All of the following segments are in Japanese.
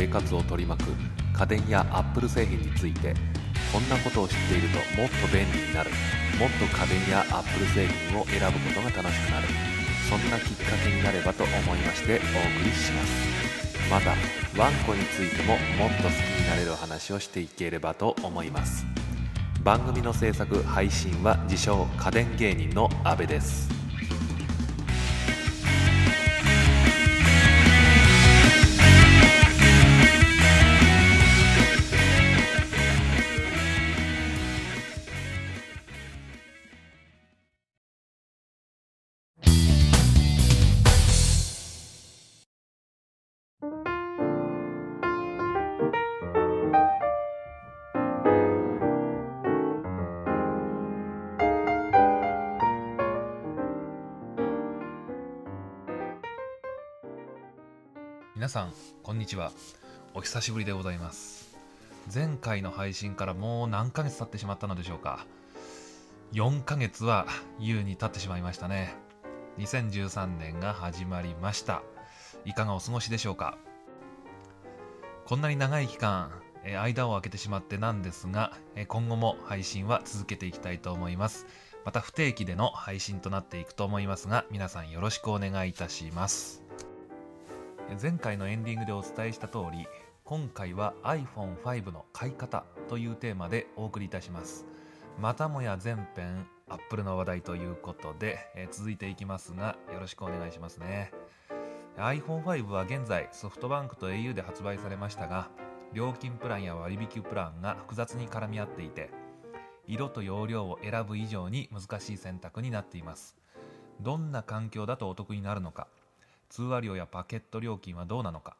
生活を取り巻く家電やアップル製品についてこんなことを知っているともっと便利になる。もっと家電やアップル製品を選ぶことが楽しくなる。そんなきっかけになればと思いましてお送りします。またワンコについてももっと好きになれる話をしていければと思います。番組の制作配信は自称家電芸人の阿部です。さんこんにちは。お久しぶりでございます。前回の配信からもう何ヶ月経ってしまったのでしょうか。4ヶ月は優に経ってしまいましたね。2013年が始まりました。いかがお過ごしでしょうか。こんなに長い期間え間を空けてしまってなんですがえ今後も配信は続けていきたいと思います。また不定期での配信となっていくと思いますが皆さんよろしくお願いいたします。前回のエンディングでお伝えした通り今回は iPhone5 の買い方というテーマでお送りいたします。またもや全編 Apple の話題ということで、え続いていきますがよろしくお願いしますね。iPhone5 は現在ソフトバンクと au で発売されましたが料金プランや割引プランが複雑に絡み合っていて色と容量を選ぶ以上に難しい選択になっています。どんな環境だとお得になるのか通話料やパケット料金はどうなのか。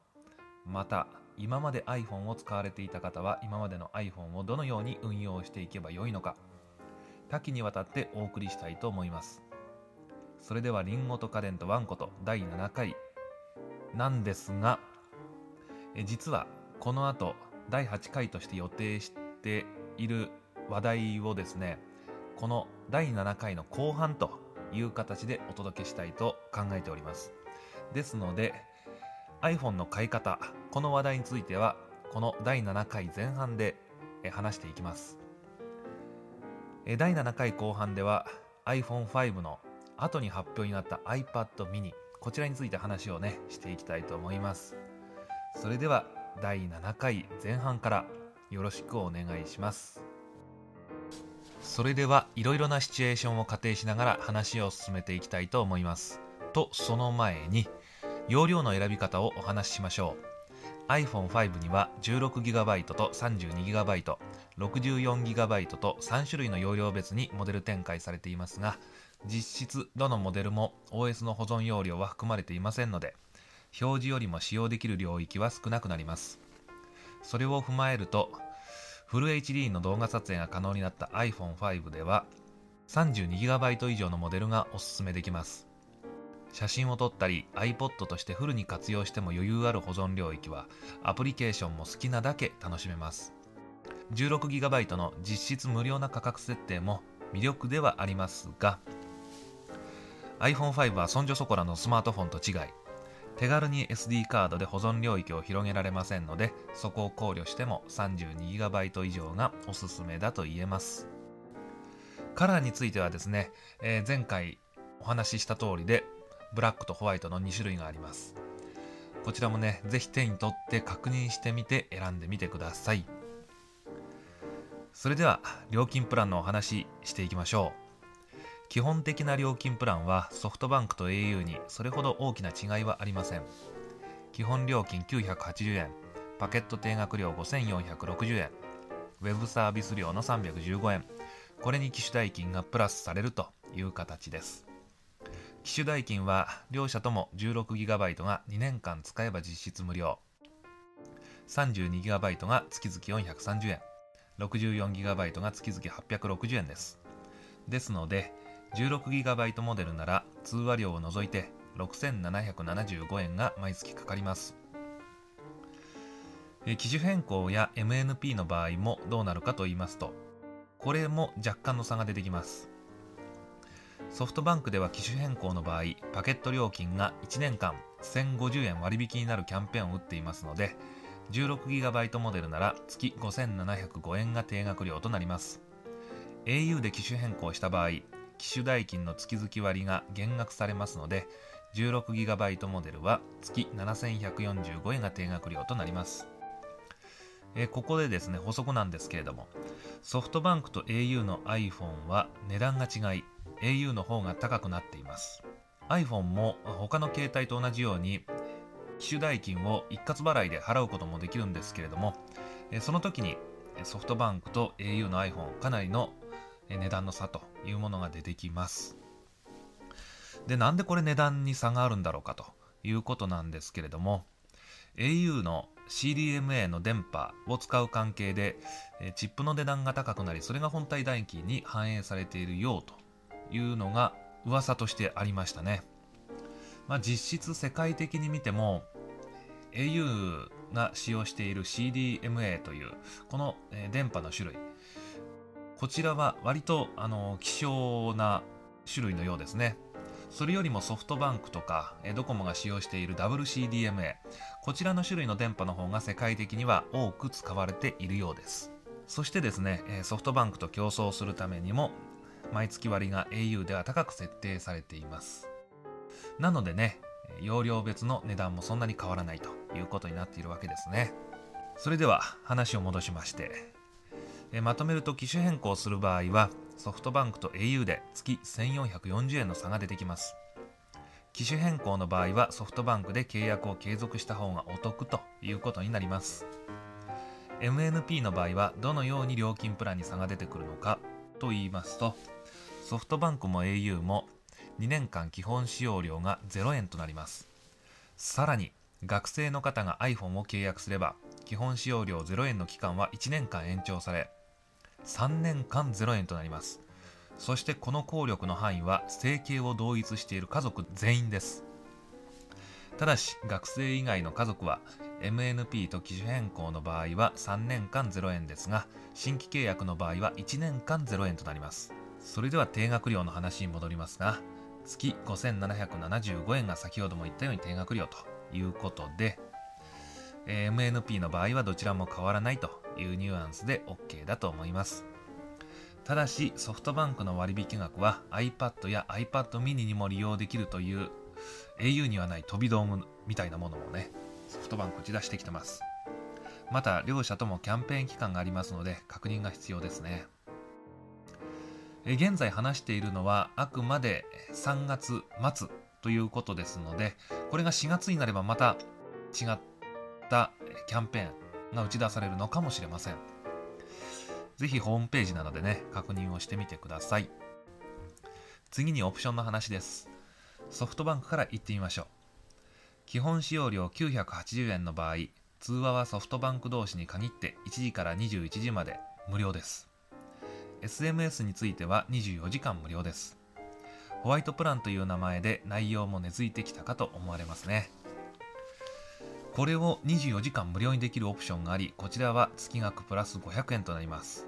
また今まで iPhone を使われていた方は今までの iPhone をどのように運用していけばよいのか。多岐にわたってお送りしたいと思います。それではリンゴと家電とワンコと第7回。なんですが実はこの後第8回として予定している話題をですねこの第7回の後半という形でお届けしたいと考えております。ですので iPhone の買い方この話題についてはこの第7回前半で話していきます。第7回後半では iPhone5 の後に発表になった iPad mini こちらについて話をねしていきたいと思います。それでは第7回前半からよろしくお願いします。それではいろいろなシチュエーションを仮定しながら話を進めていきたいと思います。とその前に容量の選び方をお話ししましょう。iPhone5 には 16GB と 32GB、64GB と3種類の容量別にモデル展開されていますが実質どのモデルも OS の保存容量は含まれていませんので表示よりも使用できる領域は少なくなります。それを踏まえるとフル HD の動画撮影が可能になった iPhone5 では 32GB 以上のモデルがおすすめできます。写真を撮ったり iPod としてフルに活用しても余裕ある保存領域はアプリケーションも好きなだけ楽しめます。16GB の実質無料な価格設定も魅力ではありますが iPhone5 はそんじょそこらのスマートフォンと違い手軽に SD カードで保存領域を広げられませんのでそこを考慮しても 32GB 以上がおすすめだと言えます。カラーについてはですね、えー前回お話しした通りでブラックとホワイトの2種類があります。こちらもねぜひ手に取って確認してみて選んでみてください。それでは料金プランのお話ししていきましょう。基本的な料金プランはソフトバンクと au にそれほど大きな違いはありません。基本料金980円。パケット定額料5460円。ウェブサービス料の315円。これに機種代金がプラスされるという形です。機種代金は両社とも 16GB が2年間使えば実質無料。32GB が月々430円。64GB が月々860円です。ですので 16GB モデルなら通話料を除いて6775円が毎月かかります。機種変更や MNP の場合もどうなるかと言いますとこれも若干の差が出てきます。ソフトバンクでは機種変更の場合パケット料金が1年間1050円割引になるキャンペーンを打っていますので 16GB モデルなら月5705円が定額料となります。au で機種変更した場合機種代金の月々割が減額されますので 16GB モデルは月7145円が定額料となります。えここでですね補足なんですけれどもソフトバンクと au の iPhone は値段が違い au の方が高くなっています。iPhone も他の携帯と同じように機種代金を一括払いで払うこともできるんですけれどもその時にソフトバンクと au の iPhone かなりの値段の差というものが出てきます。でなんでこれ値段に差があるんだろうかということなんですけれども au の CDMA の電波を使う関係でチップの値段が高くなりそれが本体代金に反映されているようというのが噂としてありましたね、まあ、実質世界的に見ても au が使用している CDMA というこの電波の種類こちらは割とあの希少な種類のようですね。それよりもソフトバンクとかドコモが使用している WCDMA こちらの種類の電波の方が世界的には多く使われているようです。そしてですねソフトバンクと競争するためにも毎月割が au では高く設定されています。なのでね容量別の値段もそんなに変わらないということになっているわけですね。それでは話を戻しましてまとめると機種変更する場合はソフトバンクと au で月1440円の差が出てきます。機種変更の場合はソフトバンクで契約を継続した方がお得ということになります。MNP の場合はどのように料金プランに差が出てくるのかと言いますとソフトバンクも au も2年間基本使用料が0円となります。さらに学生の方が iPhone を契約すれば基本使用料0円の期間は1年間延長され3年間0円となります。そしてこの効力の範囲は生計を同一している家族全員です。ただし学生以外の家族は MNP と機種変更の場合は3年間0円ですが新規契約の場合は1年間0円となります。それでは定額料の話に戻りますが月5775円が先ほども言ったように定額料ということで MNP の場合はどちらも変わらないというニュアンスで OK だと思います。ただしソフトバンクの割引額は iPad や iPad mini にも利用できるという au にはない飛び道具みたいなものをねソフトバンク打ち出してきてます。また両社ともキャンペーン期間がありますので確認が必要ですね。現在話しているのはあくまで3月末ということですのでこれが4月になればまた違ったキャンペーンが打ち出されるのかもしれません。ぜひホームページなどでね確認をしてみてください。次にオプションの話です。ソフトバンクから言ってみましょう。基本使用料980円の場合通話はソフトバンク同士に限って1時から21時まで無料です。SMS については24時間無料です。ホワイトプランという名前で内容も根付いてきたかと思われますね。これを24時間無料にできるオプションがありこちらは月額プラス500円となります。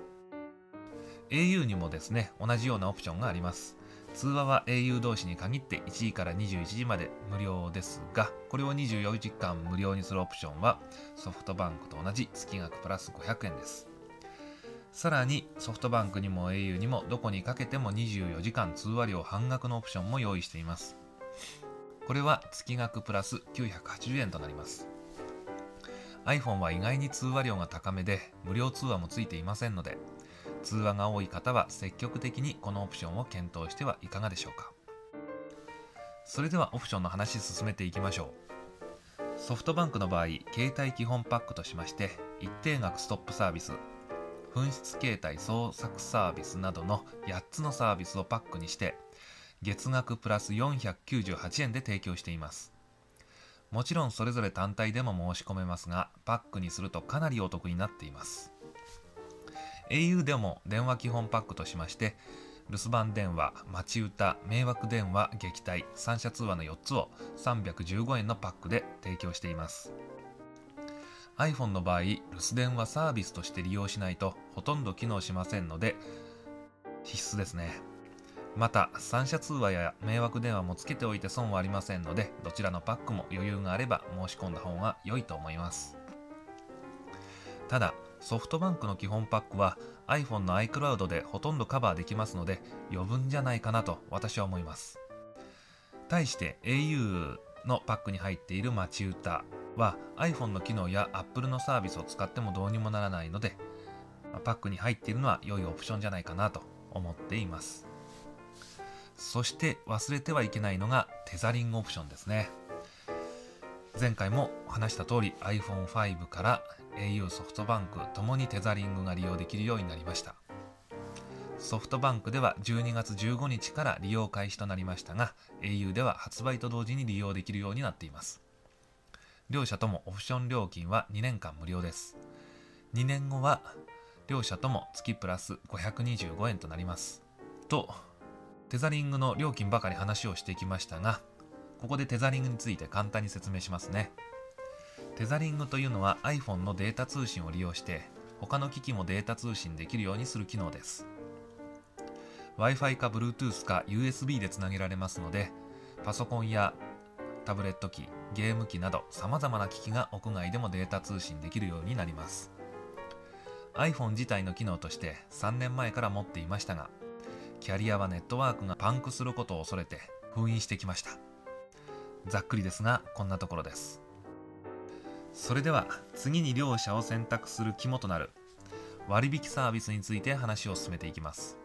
au にもですね同じようなオプションがあります。通話は au 同士に限って1時から21時まで無料ですがこれを24時間無料にするオプションはソフトバンクと同じ月額プラス500円です。さらにソフトバンクにも au にもどこにかけても24時間通話料半額のオプションも用意しています。これは月額プラス980円となります。iPhone は意外に通話料が高めで無料通話もついていませんので通話が多い方は積極的にこのオプションを検討してはいかがでしょうか。それではオプションの話進めていきましょう。ソフトバンクの場合携帯基本パックとしまして一定額ストップサービス。紛失携帯捜索サービスなどの8つのサービスをパックにして月額プラス498円で提供しています。もちろんそれぞれ単体でも申し込めますがパックにするとかなりお得になっています。au でも電話基本パックとしまして留守番電話、待歌、迷惑電話、撃退、三者通話の4つを315円のパックで提供しています。iPhone の場合、留守電話サービスとして利用しないとほとんど機能しませんので必須ですね。また三者通話や迷惑電話もつけておいて損はありませんのでどちらのパックも余裕があれば申し込んだ方が良いと思います。ただソフトバンクの基本パックは iPhone の iCloud でほとんどカバーできますので余分じゃないかなと私は思います。対して au のパックに入っている待ち歌。は iPhone の機能や Apple のサービスを使ってもどうにもならないのでパックに入っているのは良いオプションじゃないかなと思っています。そして忘れてはいけないのがテザリングオプションですね。前回も話した通り iPhone5 から au ソフトバンクともにテザリングが利用できるようになりました。ソフトバンクでは12月15日から利用開始となりましたが au では発売と同時に利用できるようになっています。両社ともオプション料金は2年間無料です。2年後は両社とも月プラス525円となります。とテザリングの料金ばかり話をしてきましたがここでテザリングについて簡単に説明しますね。テザリングというのは iPhone のデータ通信を利用して他の機器もデータ通信できるようにする機能です。Wi-Fi か Bluetooth か USB でつなげられますのでパソコンやタブレット機ゲーム機など様々な機器が屋外でもデータ通信できるようになります。iPhone 自体の機能として3年前から持っていましたがキャリアはネットワークがパンクすることを恐れて封印してきました。ざっくりですがこんなところです。それでは次に両者を選択する肝となる割引サービスについて話を進めていきます。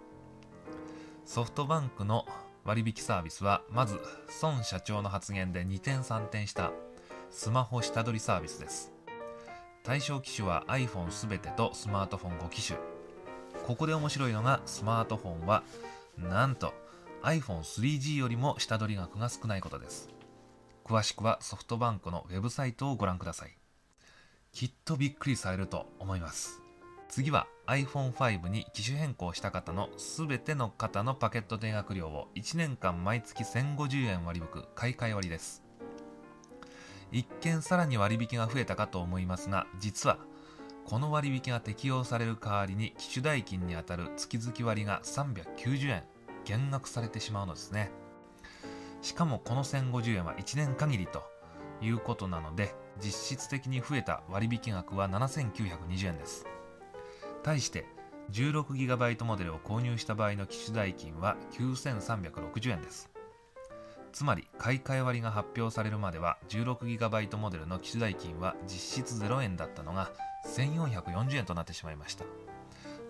ソフトバンクの割引サービスはまず孫社長の発言で2点3点したスマホ下取りサービスです。対象機種は iPhone すべてとスマートフォン5機種。ここで面白いのがスマートフォンはなんと iPhone3G よりも下取り額が少ないことです。詳しくはソフトバンクのウェブサイトをご覧ください。きっとびっくりされると思います。次は iPhone5 に機種変更した方の全ての方のパケット定額料を1年間毎月1050円割引買い替え割です。一見さらに割引が増えたかと思いますが実はこの割引が適用される代わりに機種代金にあたる月々割が390円減額されてしまうのですね。しかもこの1050円は1年限りということなので実質的に増えた割引額は7920円です。対して 16GB モデルを購入した場合の機種代金は9360円です。つまり買い替え割が発表されるまでは 16GB モデルの機種代金は実質0円だったのが1440円となってしまいました。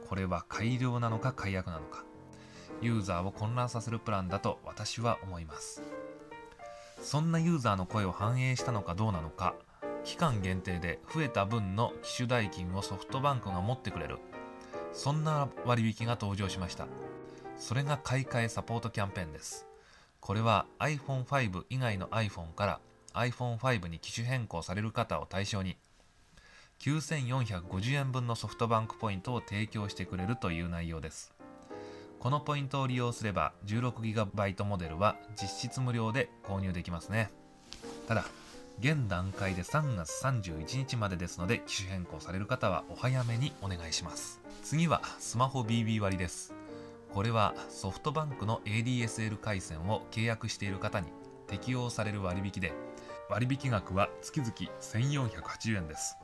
これは改良なのか解約なのか。ユーザーを混乱させるプランだと私は思います。そんなユーザーの声を反映したのかどうなのか期間限定で増えた分の機種代金をソフトバンクが持ってくれる。そんな割引が登場しました。それが買い替えサポートキャンペーンです。これは iPhone5 以外の iPhone から iPhone5 に機種変更される方を対象に9450円分のソフトバンクポイントを提供してくれるという内容です。このポイントを利用すれば 16GB モデルは実質無料で購入できますね。ただ現段階で3月31日までですので機種変更される方はお早めにお願いします。次はスマホ BB 割です。これはソフトバンクの ADSL 回線を契約している方に適用される割引で割引額は月々1480円です。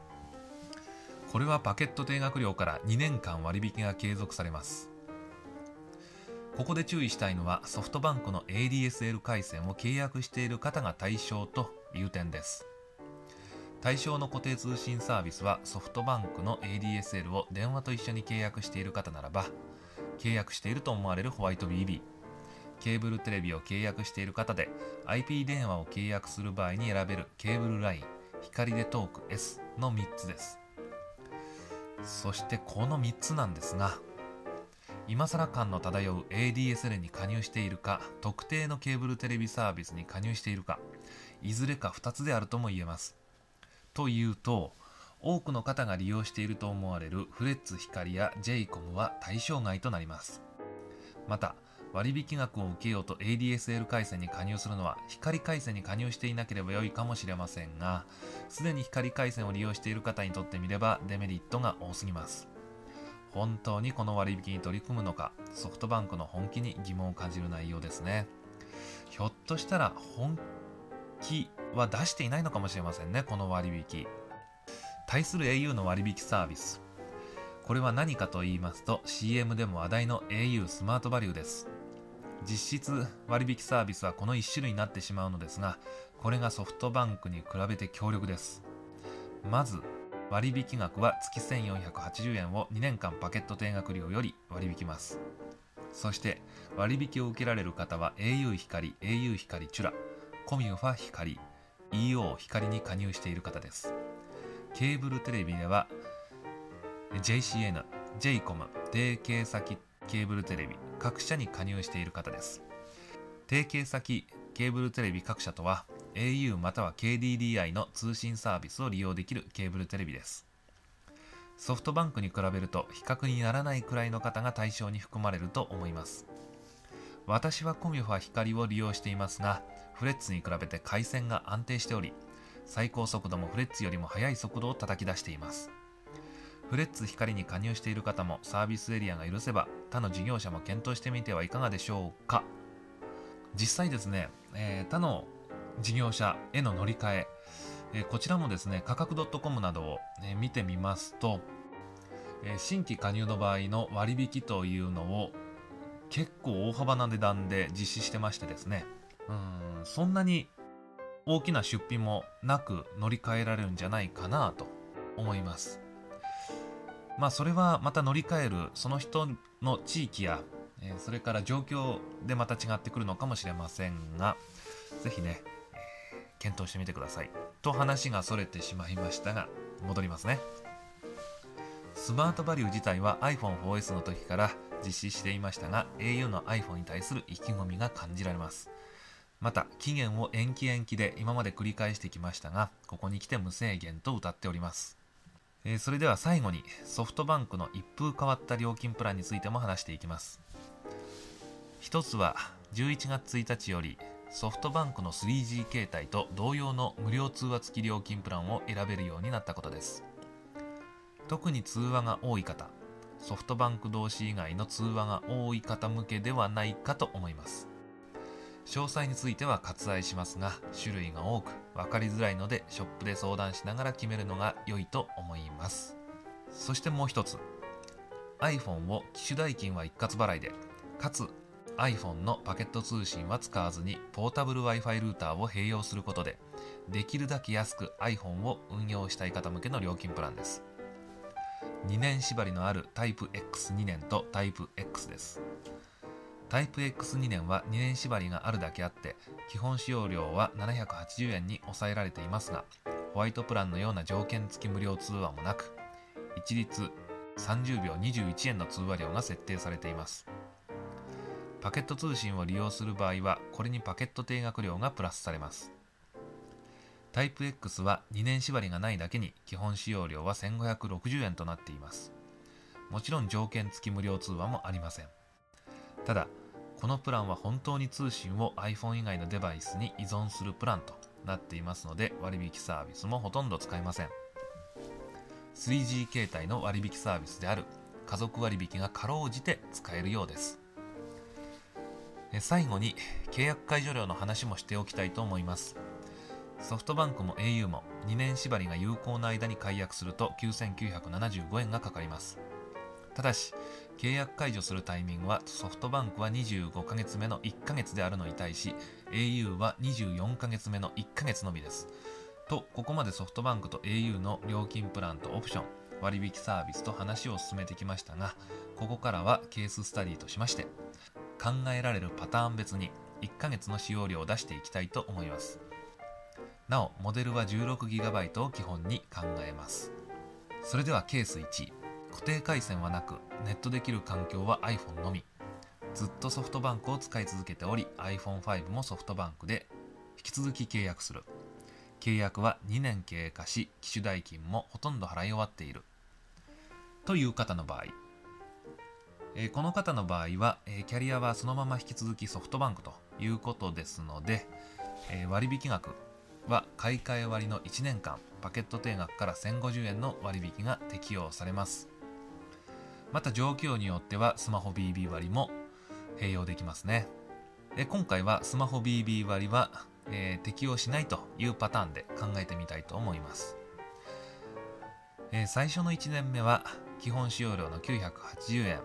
これはパケット定額料から2年間割引が継続されます。ここで注意したいのはソフトバンクの ADSL 回線を契約している方が対象という点です。対象の固定通信サービスはソフトバンクの ADSL を電話と一緒に契約している方ならば契約していると思われるホワイト BB ケーブルテレビを契約している方で IP 電話を契約する場合に選べるケーブルライン光でトーク S の3つです。そしてこの3つなんですが今更感の漂う ADSL に加入しているか特定のケーブルテレビサービスに加入しているかいずれか2つであるとも言えます。というと多くの方が利用していると思われるフレッツ光や JCOM は対象外となります。また割引額を受けようと ADSL 回線に加入するのは光回線に加入していなければ良いかもしれませんがすでに光回線を利用している方にとってみればデメリットが多すぎます。本当にこの割引に取り組むのかソフトバンクの本気に疑問を感じる内容ですね。ひょっとしたら本気は出していないのかもしれませんねこの割引。対する au の割引サービス。これは何かと言いますと CM でも話題の au スマートバリューです。実質割引サービスはこの1種類になってしまうのですがこれがソフトバンクに比べて強力です。まず割引額は月1480円を2年間パケット定額料より割引ます。そして割引を受けられる方は au 光 au 光チュラ。コミュファ光 EO 光に加入している方です。ケーブルテレビでは JCN、JCOM、提携先ケーブルテレビ各社に加入している方です。提携先ケーブルテレビ各社とは au または KDDI の通信サービスを利用できるケーブルテレビです。ソフトバンクに比べると比較にならないくらいの方が対象に含まれると思います。私はコミュファ光を利用していますがフレッツに比べて回線が安定しており最高速度もフレッツよりも速い速度を叩き出しています。フレッツ光に加入している方もサービスエリアが許せば他の事業者も検討してみてはいかがでしょうか。実際ですね、えー、他の事業者への乗り換ええー、こちらもですね価格 .com などを、ね、見てみますと、えー、新規加入の場合の割引というのを結構大幅な値段で実施してましてですねうんそんなに大きな出費もなく乗り換えられるんじゃないかなと思います。まあそれはまた乗り換えるその人の地域や、え、それから状況でまた違ってくるのかもしれませんがぜひね、検討してみてくださいと話がそれてしまいましたが戻りますね。スマートバリュー自体は iPhone4S の時から実施していましたが au の iPhone に対する意気込みが感じられます。また期限を延期延期で今まで繰り返してきましたがここに来て無制限と歌っております。えー、それでは最後にソフトバンクの一風変わった料金プランについても話していきます。一つは11月1日よりソフトバンクの 3G 携帯と同様の無料通話付き料金プランを選べるようになったことです。特に通話が多い方ソフトバンク同士以外の通話が多い方向けではないかと思います。詳細については割愛しますが種類が多く分かりづらいのでショップで相談しながら決めるのが良いと思います。そしてもう一つ。iPhone を機種代金は一括払いでかつ iPhone のパケット通信は使わずにポータブル Wi-Fi ルーターを併用することでできるだけ安く iPhone を運用したい方向けの料金プランです。2年縛りのあるタイプ X2 年とタイプ X です。タイプ X2 年は2年縛りがあるだけあって基本使用料は780円に抑えられていますがホワイトプランのような条件付き無料通話もなく一律30秒21円の通話料が設定されています。パケット通信を利用する場合はこれにパケット定額料がプラスされます。タイプ X は2年縛りがないだけに基本使用料は1560円となっています。もちろん条件付き無料通話もありません。ただこのプランは本当に通信を iPhone 以外のデバイスに依存するプランとなっていますので割引サービスもほとんど使えません。3G 携帯の割引サービスである家族割引がかろうじて使えるようです。最後に契約解除料の話もしておきたいと思います。ソフトバンクも au も2年縛りが有効な間に解約すると9975円がかかります。ただし契約解除するタイミングはソフトバンクは25ヶ月目の1ヶ月であるのに対し au は24ヶ月目の1ヶ月のみです。とここまでソフトバンクと au の料金プランとオプション割引サービスと話を進めてきましたがここからはケーススタディとしまして考えられるパターン別に1ヶ月の使用量を出していきたいと思います。なおモデルは 16GB を基本に考えます。それではケース1固定回線はなくネットできる環境は iPhone のみ。ずっとソフトバンクを使い続けており iPhone5 もソフトバンクで引き続き契約する。契約は2年経過し機種代金もほとんど払い終わっている。という方の場合、えー、この方の場合は、えー、キャリアはそのまま引き続きソフトバンクということですので、えー、割引額は買い替え割の1年間パケット定額から1050円の割引が適用されます。また状況によってはスマホ BB 割も併用できますね。で今回はスマホ BB 割は、えー、適用しないというパターンで考えてみたいと思います。えー、最初の1年目は基本使用料の980円、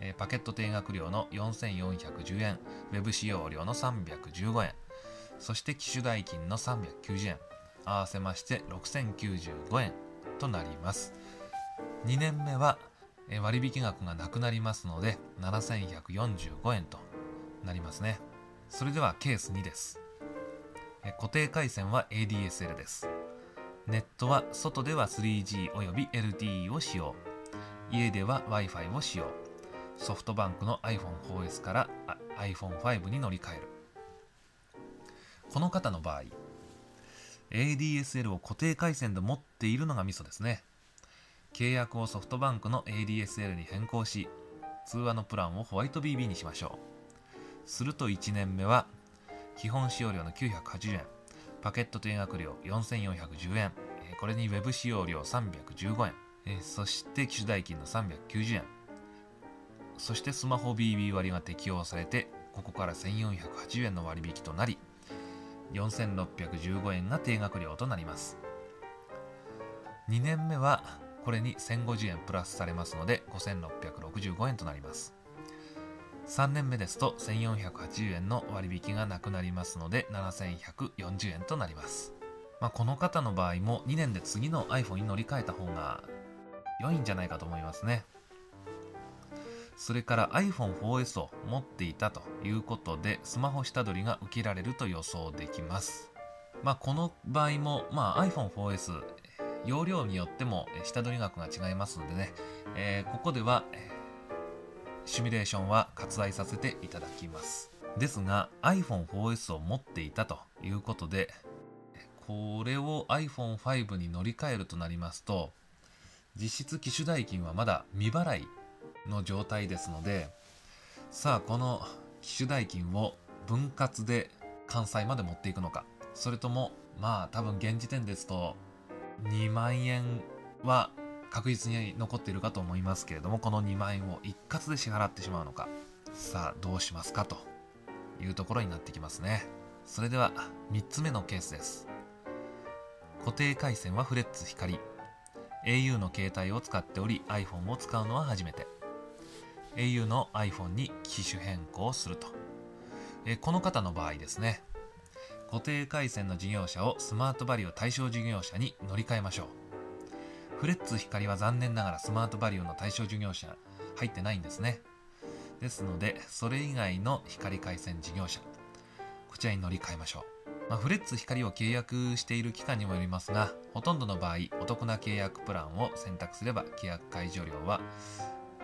えー、パケット定額料の4410円、ウェブ使用料の315円、そして機種代金の390円、合わせまして6095円となります。2年目は割引額がなくなりますので7145円となりますね。それではケース2です。固定回線は ADSL です。ネットは外では 3G および LTE を使用。家では Wi-Fi を使用。ソフトバンクの iPhone4S から iPhone5 に乗り換える。この方の場合、ADSL を固定回線で持っているのがミソですね。契約をソフトバンクの ADSL に変更し、通話のプランをホワイト BB にしましょう。すると1年目は、基本使用料の980円、パケット定額料4410円、これに Web 使用料315円、そして機種代金の390円、そしてスマホ BB 割が適用されて、ここから1480円の割引となり、4615円が定額料となります。2年目はこれに1050円プラスされますので5665円となります。3年目ですと1480円の割引がなくなりますので7140円となります。まあ、この方の場合も2年で次の iPhone に乗り換えた方が良いんじゃないかと思いますね。それから iPhone4S を持っていたということで、スマホ下取りが受けられると予想できます。まあ、この場合も、まあ、iPhone4S、容量によっても下取り額が違いますのでね、えー、ここでは、シミュレーションは割愛させていただきます。ですが iPhone4S を持っていたということで、これを iPhone5 に乗り換えるとなりますと、実質機種代金はまだ未払いの状態ですので、さあ、この機種代金を分割で関西まで持っていくのか、それとも、まあ多分現時点ですと、2万円は確実に残っているかと思いますけれども、この2万円を一括で支払ってしまうのか、さあどうしますかというところになってきますね。それでは3つ目のケースです。固定回線はフレッツ光。au の携帯を使っており iPhone を使うのは初めて。au の iPhone に機種変更すると。えこの方の場合ですね、固定回線の事業者をスマートバリュー対象事業者に乗り換えましょう。フレッツ光は残念ながらスマートバリューの対象事業者入ってないんですね。ですので、それ以外の光回線事業者、こちらに乗り換えましょう。まあ、フレッツ光を契約している期間にもよりますが、ほとんどの場合、お得な契約プランを選択すれば契約解除料は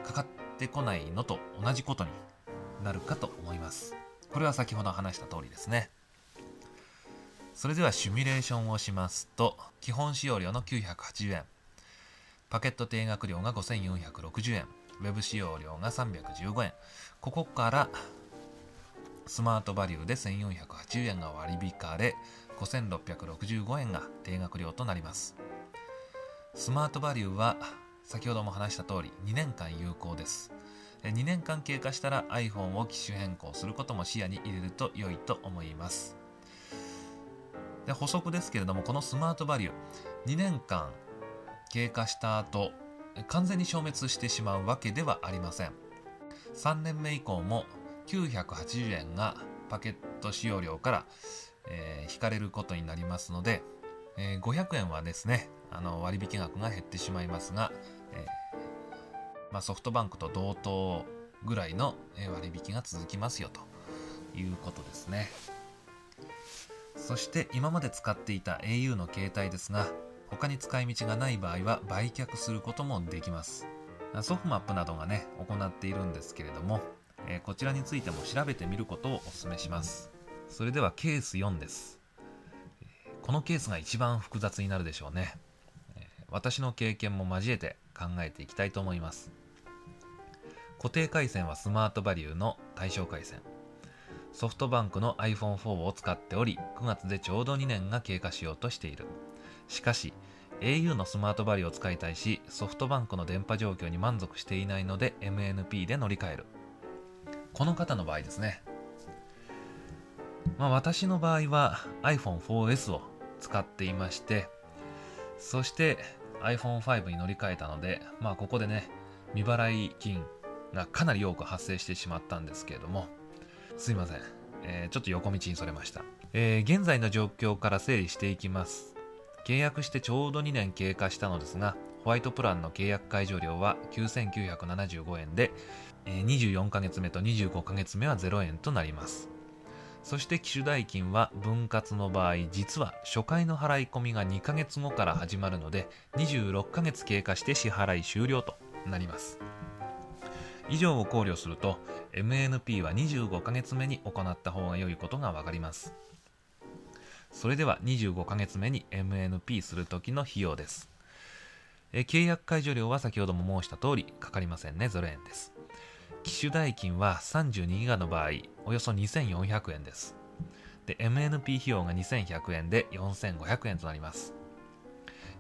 かかってこないのと同じことになるかと思います。これは先ほど話した通りですね。それではシミュレーションをしますと、基本使用料の980円、パケット定額料が5460円、ウェブ使用料が315円、ここからスマートバリューで1480円が割り引かれ、5665円が定額料となります。スマートバリューは先ほども話した通り2年間有効です。2年間経過したら iPhone を機種変更することも視野に入れると良いと思います。で補足ですけれども、このスマートバリュー、2年間経過した後、完全に消滅してしまうわけではありません。3年目以降も980円がパケット使用料から、えー、引かれることになりますので、えー、500円はですね、あの割引額が減ってしまいますが、えー、まあ、ソフトバンクと同等ぐらいの割引が続きますよということですね。そして今まで使っていた au の携帯ですが、他に使い道がない場合は売却することもできます。ソフマップなどがね、行っているんですけれども、えー、こちらについても調べてみることをお勧めします。それではケース4です。このケースが一番複雑になるでしょうね。私の経験も交えて考えていきたいと思います。固定回線はスマートバリューの対象回線。ソフトバンクの iPhone4 を使っており、9月でちょうど2年が経過しようとしている。しかし、au のスマートバリューを使いたいしソフトバンクの電波状況に満足していないので MNP で乗り換えるこの方の場合ですねまあ私の場合は iPhone4S を使っていましてそして iPhone5 に乗り換えたのでまあここでね未払い金がかなり多く発生してしまったんですけれどもすいません、えー、ちょっと横道にそれました、えー、現在の状況から整理していきます。契約してちょうど2年経過したのですがホワイトプランの契約解除料は9975円で、えー、24ヶ月目と25ヶ月目は0円となります。そして機種代金は分割の場合実は初回の払い込みが2ヶ月後から始まるので26ヶ月経過して支払い終了となります。以上を考慮すると MNP は25ヶ月目に行った方が良いことが分かります。それでは25ヶ月目に MNP する時の費用です。え契約解除料は先ほども申した通りかかりませんね。0円です。機種代金は32ギガの場合およそ2400円です。で MNP 費用が2100円で4500円となります。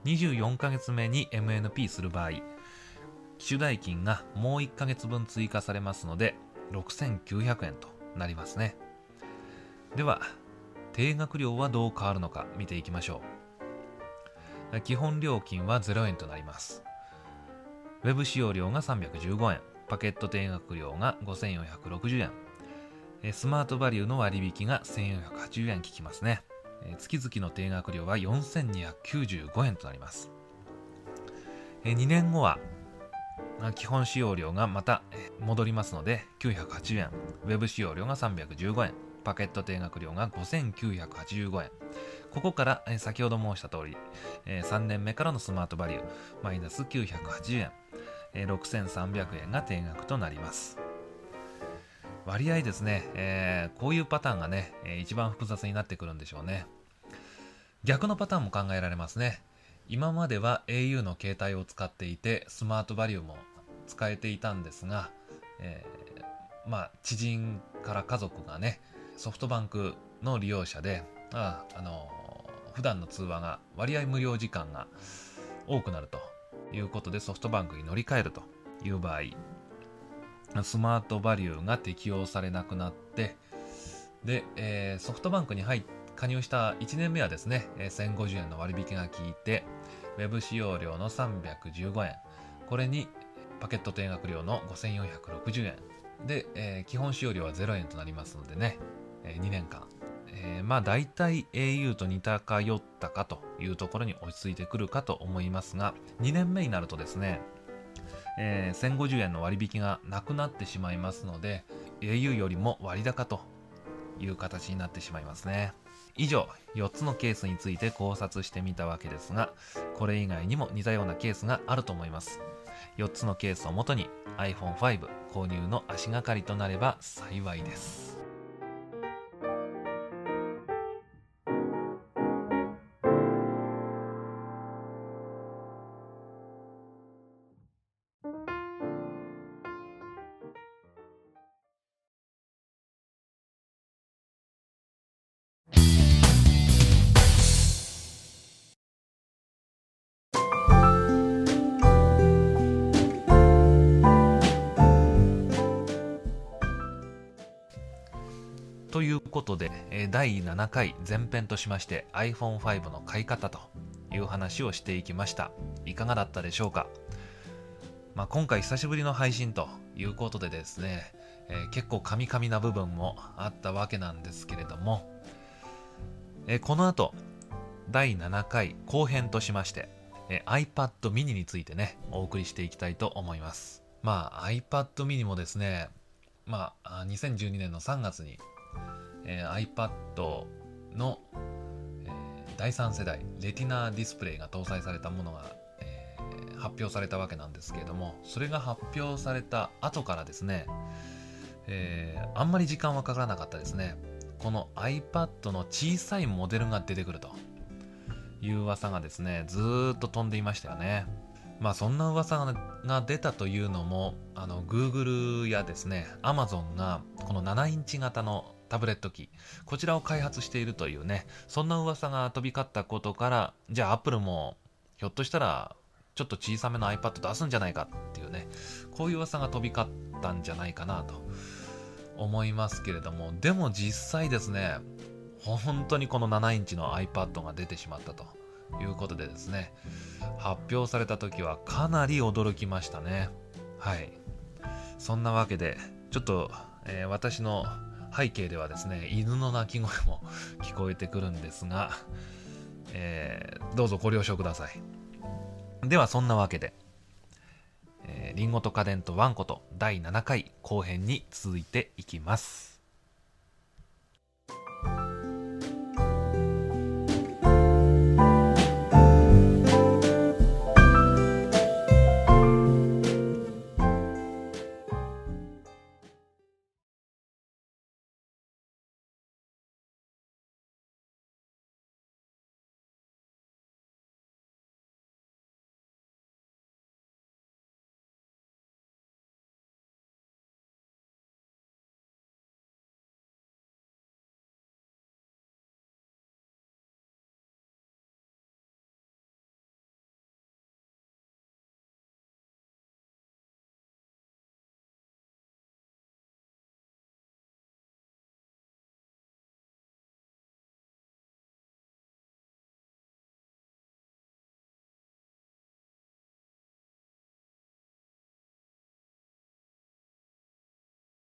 24ヶ月目に MNP する場合機種代金がもう1ヶ月分追加されますので6900円となりますね。では定額料はどう変わるのか見ていきましょう。基本料金は0円となります。ウェブ使用料が315円パケット定額料が5460円。スマートバリューの割引が1480円効きますね。月々の定額料は4295円となります。2年後は基本使用料がまた戻りますので980円。ウェブ使用料が315円。パケット定額料が5985円。ここから先ほど申した通り3年目からのスマートバリューマイナス980円。6300円が定額となります。割合ですね、えー、こういうパターンがね一番複雑になってくるんでしょうね。逆のパターンも考えられますね。今までは au の携帯を使っていてスマートバリューも使えていたんですが、えー、まあ知人から家族がねソフトバンクの利用者でああの普段の通話が割合無料時間が多くなるということでソフトバンクに乗り換えるという場合スマートバリューが適用されなくなってで、えー、ソフトバンクに入っ加入した1年目はですね1050円の割引が効いてウェブ使用料の315円。これにパケット定額料の5460円。で、えー、基本使用料は0円となりますのでね、えー、2年間、えー、まあ大体 au と似たか寄ったかというところに落ち着いてくるかと思いますが2年目になるとですね、えー、1050円の割引がなくなってしまいますので au よりも割高という形になってしまいますね。以上4つのケースについて考察してみたわけですがこれ以外にも似たようなケースがあると思います。4つのケースをもとに iPhone5 購入の足がかりとなれば幸いです。ということで、第7回前編としまして iPhone5 の買い方という話をしていきました。いかがだったでしょうか、まあ、今回久しぶりの配信ということでですね、えー、結構カミカミな部分もあったわけなんですけれども、えー、この後第7回後編としまして、えー、iPad mini についてねお送りしていきたいと思いますまあ iPad mini もですねまあ2012年の3月にえー、iPad の、えー、第3世代レティナディスプレイが搭載されたものが、えー、発表されたわけなんですけれどもそれが発表された後からですね、えー、あんまり時間はかからなかったですね。この iPad の小さいモデルが出てくるという噂がですねずっと飛んでいましたよね。まあそんな噂が出たというのもあの Google やですね Amazon がこの7インチ型のタブレット機こちらを開発しているというねそんな噂が飛び交ったことからじゃあアップルもひょっとしたらちょっと小さめの iPad 出すんじゃないかっていうねこういう噂が飛び交ったんじゃないかなと。思いますけれどもでも実際ですね本当にこの7インチの iPad が出てしまったと。いうことでですね発表された時はかなり驚きましたね。はい。そんなわけでちょっと、えー、私の背景ではですね犬の鳴き声も 聞こえてくるんですが、えー、どうぞご了承ください。ではそんなわけで、えー、リンゴと家電とワンコと第7回後編に続いていきます。